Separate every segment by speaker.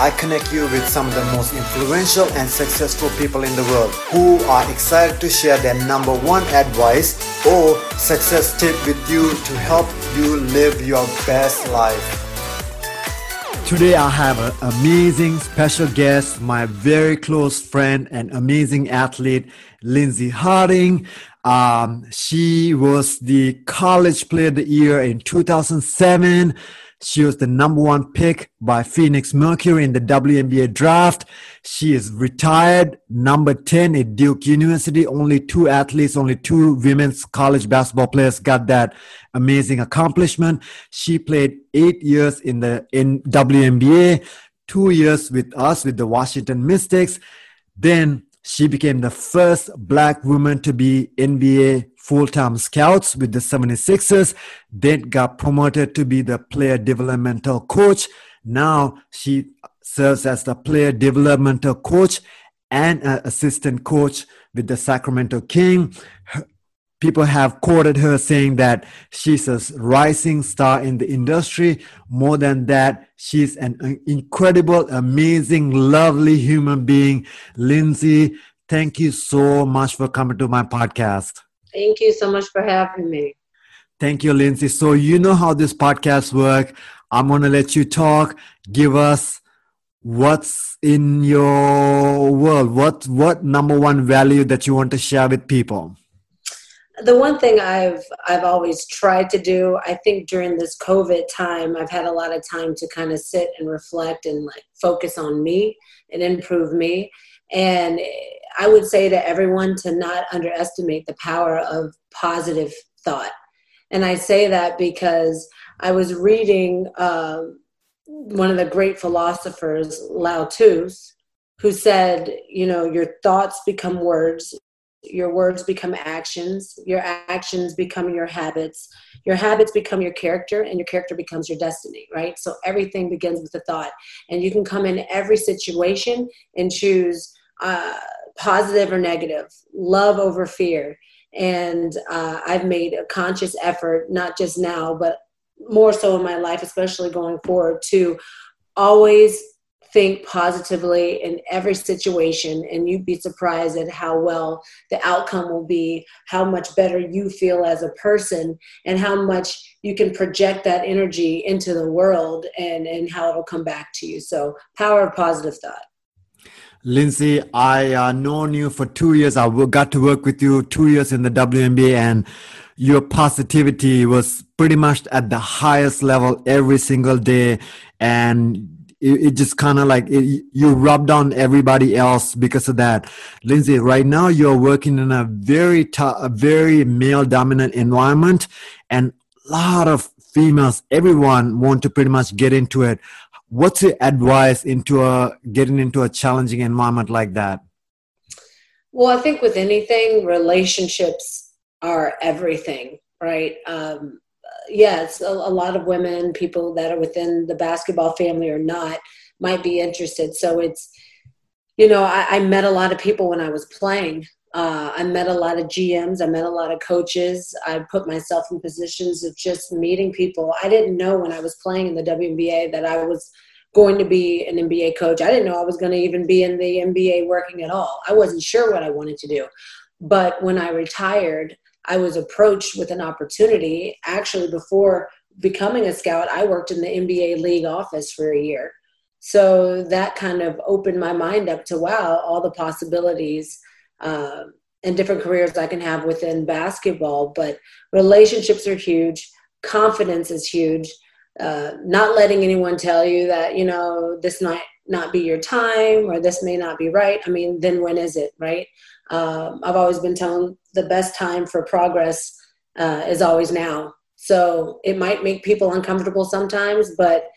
Speaker 1: I connect you with some of the most influential and successful people in the world who are excited to share their number one advice or success tip with you to help you live your best life. Today, I have an amazing special guest, my very close friend and amazing athlete, Lindsey Harding. Um, she was the college player of the year in 2007. She was the number one pick by Phoenix Mercury in the WNBA draft. She is retired, number 10 at Duke University. Only two athletes, only two women's college basketball players got that amazing accomplishment. She played eight years in the in WNBA, two years with us with the Washington Mystics. Then she became the first black woman to be NBA full-time scouts with the 76ers, then got promoted to be the player developmental coach. Now she serves as the player developmental coach and an assistant coach with the Sacramento King. People have quoted her saying that she's a rising star in the industry. More than that, she's an uh, incredible, amazing, lovely human being. Lindsey, thank you so much for coming to my podcast.
Speaker 2: Thank you so much for having me.
Speaker 1: Thank you, Lindsey. So you know how this podcast work. I'm gonna let you talk. Give us what's in your world. What what number one value that you want to share with people?
Speaker 2: The one thing I've I've always tried to do, I think during this COVID time, I've had a lot of time to kind of sit and reflect and like focus on me and improve me. And I would say to everyone to not underestimate the power of positive thought. And I say that because I was reading um, one of the great philosophers, Lao Tzu, who said, you know, your thoughts become words, your words become actions, your actions become your habits, your habits become your character, and your character becomes your destiny, right? So everything begins with a thought. And you can come in every situation and choose. Uh, positive or negative, love over fear. And uh, I've made a conscious effort, not just now, but more so in my life, especially going forward, to always think positively in every situation. And you'd be surprised at how well the outcome will be how much better you feel as a person and how much you can project that energy into the world and and how it'll come back to you. So power of positive thought
Speaker 1: Lindsey, I uh, known you for two years. I got to work with you two years in the WNBA, and your positivity was pretty much at the highest level every single day. And it, it just kind of like it, you rubbed on everybody else because of that. Lindsey, right now you're working in a very tough, a very male dominant environment, and a lot of females, everyone want to pretty much get into it what's your advice into a getting into a challenging environment like that?
Speaker 2: Well i think with anything relationships are everything right? Um, yes a, a, lot of women people that are within the basketball family or not might be interested. So it's you know I, I met a lot of people when i was playing uh, I met a lot of GMs. I met a lot of coaches. I put myself in positions of just meeting people. I didn't know when I was playing in the WNBA that I was going to be an NBA coach. I didn't know I was going to even be in the NBA working at all. I wasn't sure what I wanted to do. But when I retired, I was approached with an opportunity. Actually, before becoming a scout, I worked in the NBA league office for a year. So that kind of opened my mind up to wow, all the possibilities uh, and different careers I can have within basketball. But relationships are huge, confidence is huge. Uh, not letting anyone tell you that you know this might not be your time or this may not be right i mean then when is it right um, i've always been telling the best time for progress uh, is always now so it might make people uncomfortable sometimes but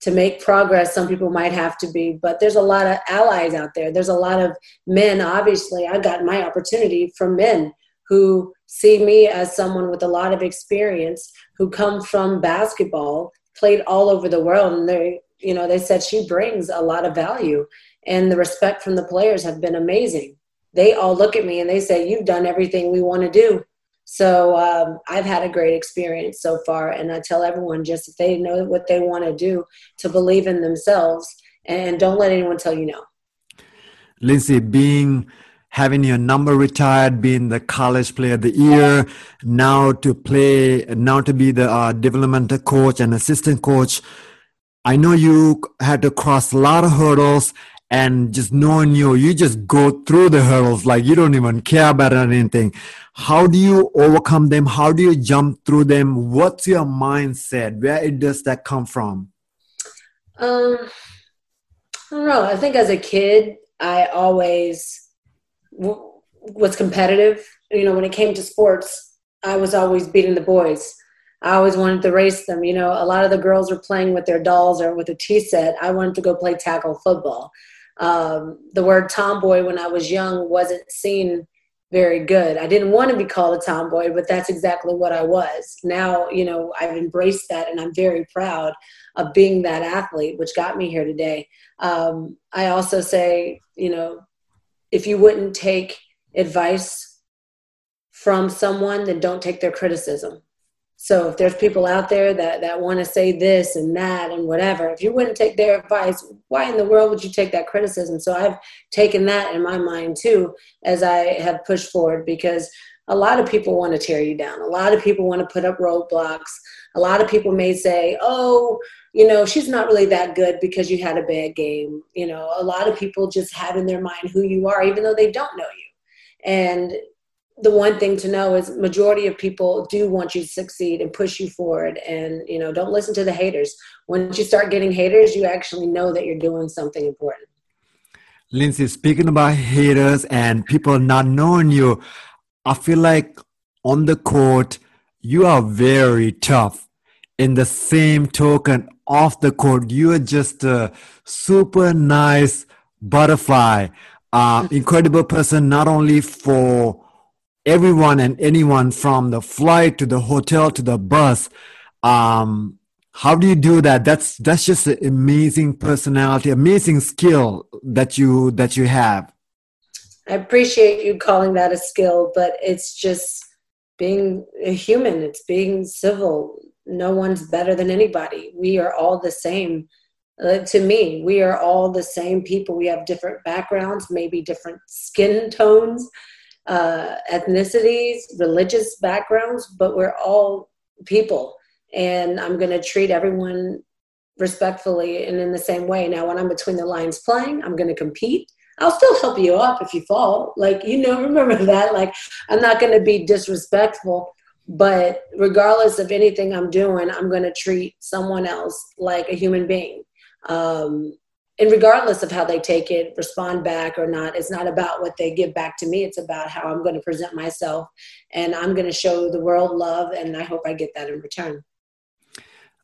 Speaker 2: to make progress some people might have to be but there's a lot of allies out there there's a lot of men obviously i got my opportunity from men who see me as someone with a lot of experience who come from basketball, played all over the world, and they, you know, they said she brings a lot of value, and the respect from the players have been amazing. They all look at me and they say, "You've done everything we want to do." So um, I've had a great experience so far, and I tell everyone just if they know what they want to do, to believe in themselves and don't let anyone tell you no.
Speaker 1: Lindsey, being having your number retired, being the college player of the year, now to play, now to be the uh, developmental coach and assistant coach. I know you had to cross a lot of hurdles and just knowing you, you just go through the hurdles like you don't even care about anything. How do you overcome them? How do you jump through them? What's your mindset? Where does that come from?
Speaker 2: Um, I don't know. I think as a kid, I always was competitive. You know, when it came to sports, I was always beating the boys. I always wanted to race them. You know, a lot of the girls were playing with their dolls or with a tea set. I wanted to go play tackle football. Um, the word tomboy when I was young wasn't seen very good. I didn't want to be called a tomboy, but that's exactly what I was. Now, you know, I've embraced that and I'm very proud of being that athlete, which got me here today. Um, I also say, you know, if you wouldn't take advice from someone, then don't take their criticism. So if there's people out there that, that want to say this and that and whatever, if you wouldn't take their advice, why in the world would you take that criticism? So I've taken that in my mind too as I have pushed forward because a lot of people want to tear you down. A lot of people want to put up roadblocks. A lot of people may say, oh, you know, she's not really that good because you had a bad game. You know, a lot of people just have in their mind who you are, even though they don't know you. And the one thing to know is majority of people do want you to succeed and push you forward and you know don't listen to the haters. Once you start getting haters you actually know that you're doing something important.
Speaker 1: Lindsey speaking about haters and people not knowing you i feel like on the court you are very tough. In the same token off the court you are just a super nice butterfly uh, incredible person not only for everyone and anyone from the flight to the hotel to the bus um, how do you do that? That's that's just an amazing personality amazing skill that you that you have.
Speaker 2: I appreciate you calling that a skill but it's just being a human. It's being civil. No one's better than anybody. We are all the same. Uh, to me we are all the same people. We have different backgrounds maybe different skin tones uh, ethnicities, religious backgrounds, but we're all people. And I'm going to treat everyone respectfully and in the same way. Now, when I'm between the lines playing, I'm going to compete. I'll still help you up if you fall. Like, you know, remember that. Like, I'm not going to be disrespectful, but regardless of anything I'm doing, I'm going to treat someone else like a human being. Um, and regardless of how they take it respond back or not it's not about what they give back to me. It's about how i'm going to present myself and i'm going to show the world love and i hope i get that in return.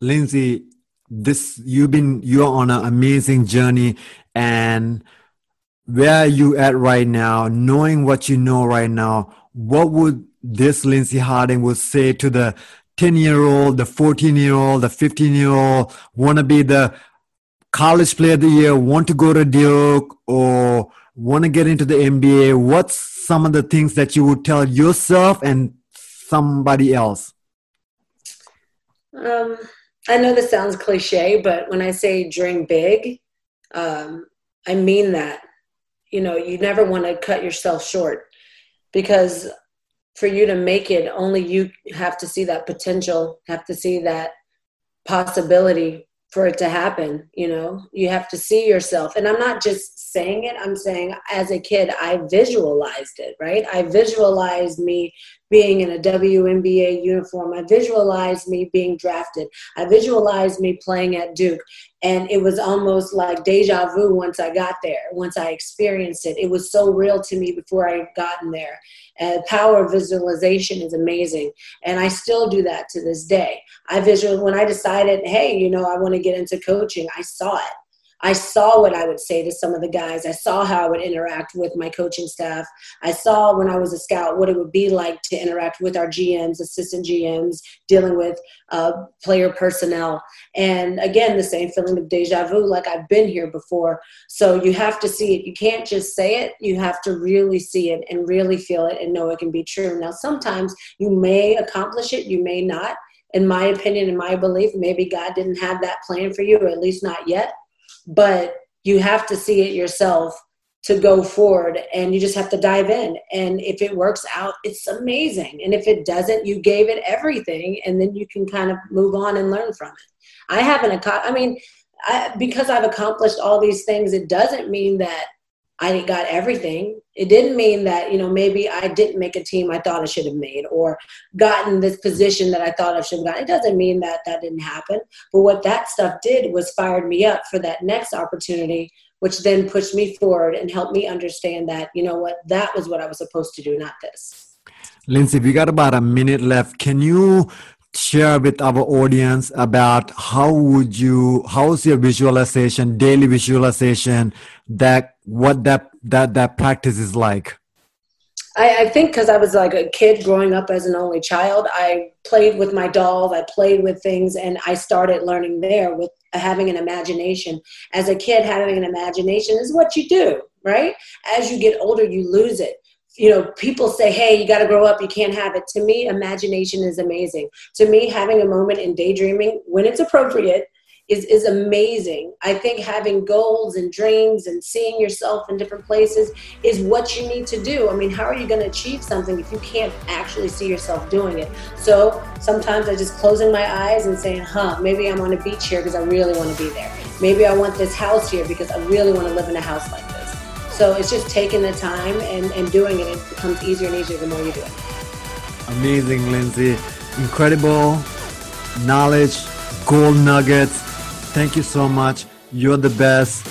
Speaker 1: Lindsey this you've been you're on an amazing journey and where are you at right now? Knowing what you know right now what would this lindsey harding would say to the 10 year old the 14 year old the 15 year old want to be the college player of the year, want to go to Duke, or want to get into the NBA, what's some of the things that you would tell yourself and somebody else?
Speaker 2: Um, I know this sounds cliche, but when I say dream big, um, I mean that. You know, you never want to cut yourself short because for you to make it, only you have to see that potential, have to see that possibility for it to happen you know? You have to see yourself. And i'm not just saying it i'm saying as a kid i visualized it right? I visualized me being in a WNBA uniform. I visualized me being drafted. I visualized me playing at Duke. And it was almost like deja vu once I got there, once I experienced it. It was so real to me before I had gotten there. And power of visualization is amazing. And I still do that to this day. I visual when I decided, hey, you know, I want to get into coaching, I saw it. I saw what I would say to some of the guys. I saw how I would interact with my coaching staff. I saw when I was a scout what it would be like to interact with our GMs, assistant GMs, dealing with uh, player personnel. And again, the same feeling of deja vu, like I've been here before. So you have to see it. You can't just say it. You have to really see it and really feel it and know it can be true. Now, sometimes you may accomplish it, you may not in my opinion, in my belief, maybe God didn't have that plan for you, or at least not yet. But you have to see it yourself to go forward and you just have to dive in. And if it works out, it's amazing. And if it doesn't, you gave it everything and then you can kind of move on and learn from it. I haven't, I mean, I, because I've accomplished all these things, it doesn't mean that I got everything. It didn't mean that, you know, maybe I didn't make a team I thought I should have made or gotten this position that I thought I should have gotten. It doesn't mean that that didn't happen. But what that stuff did was fired me up for that next opportunity, which then pushed me forward and helped me understand that, you know what, that was what I was supposed to do, not this.
Speaker 1: Lindsey, we got about a minute left. Can you share with our audience about how would you how's your visualization daily visualization that what that that that practice is like
Speaker 2: I, I think because I was like a kid growing up as an only child, I played with my dolls, I played with things, and I started learning there with having an imagination. As a kid, having an imagination is what you do, right? As you get older, you lose it you know, people say, hey, you got to grow up, you can't have it. To me, imagination is amazing. To me, having a moment in daydreaming when it's appropriate is, is amazing. I think having goals and dreams and seeing yourself in different places is what you need to do. I mean, how are you going to achieve something if you can't actually see yourself doing it? So sometimes I just closing my eyes and saying, huh, maybe I'm on a beach here because I really want to be there. Maybe I want this house here because I really want to live in a house like this. So it's just taking the time and, and doing it. It becomes easier and easier the more you do it.
Speaker 1: Amazing, Lindsey. Incredible knowledge, gold nuggets. Thank you so much. You're the best.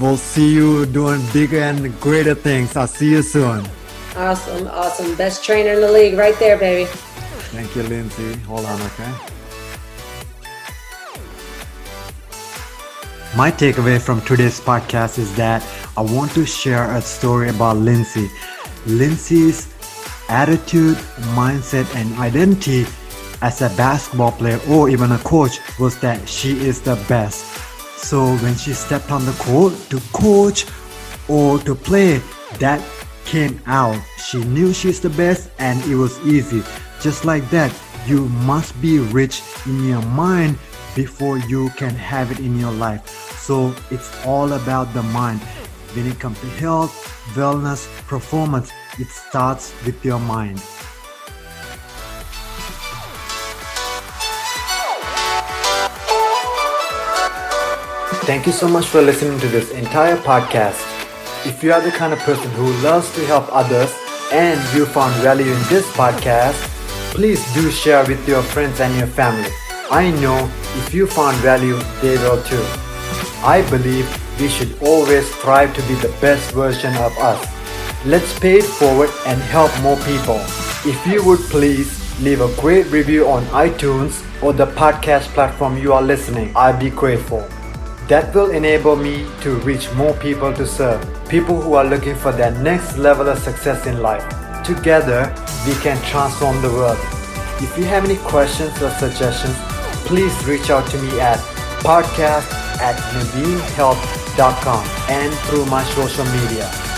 Speaker 1: We'll see you doing bigger and greater things. I'll see you soon.
Speaker 2: Awesome, awesome. Best trainer in the league right there, baby.
Speaker 1: Thank you, Lindsey. Hold on, okay? My takeaway from today's podcast is that I want to share a story about Lindsey. Lindsey's attitude, mindset, and identity as a basketball player or even a coach was that she is the best. So when she stepped on the court to coach or to play, that came out. She knew she's the best and it was easy. Just like that, you must be rich in your mind before you can have it in your life. So it's all about the mind. When it comes to health, wellness, performance, it starts with your mind. Thank you so much for listening to this entire podcast. If you are the kind of person who loves to help others and you found value in this podcast, please do share with your friends and your family. I know if you found value, they will too. I believe we should always strive to be the best version of us. Let's pay it forward and help more people. If you would please leave a great review on iTunes or the podcast platform you are listening, I'd be grateful. That will enable me to reach more people to serve, people who are looking for their next level of success in life. Together, we can transform the world. If you have any questions or suggestions, please reach out to me at podcast at naveenhealth.com and through my social media.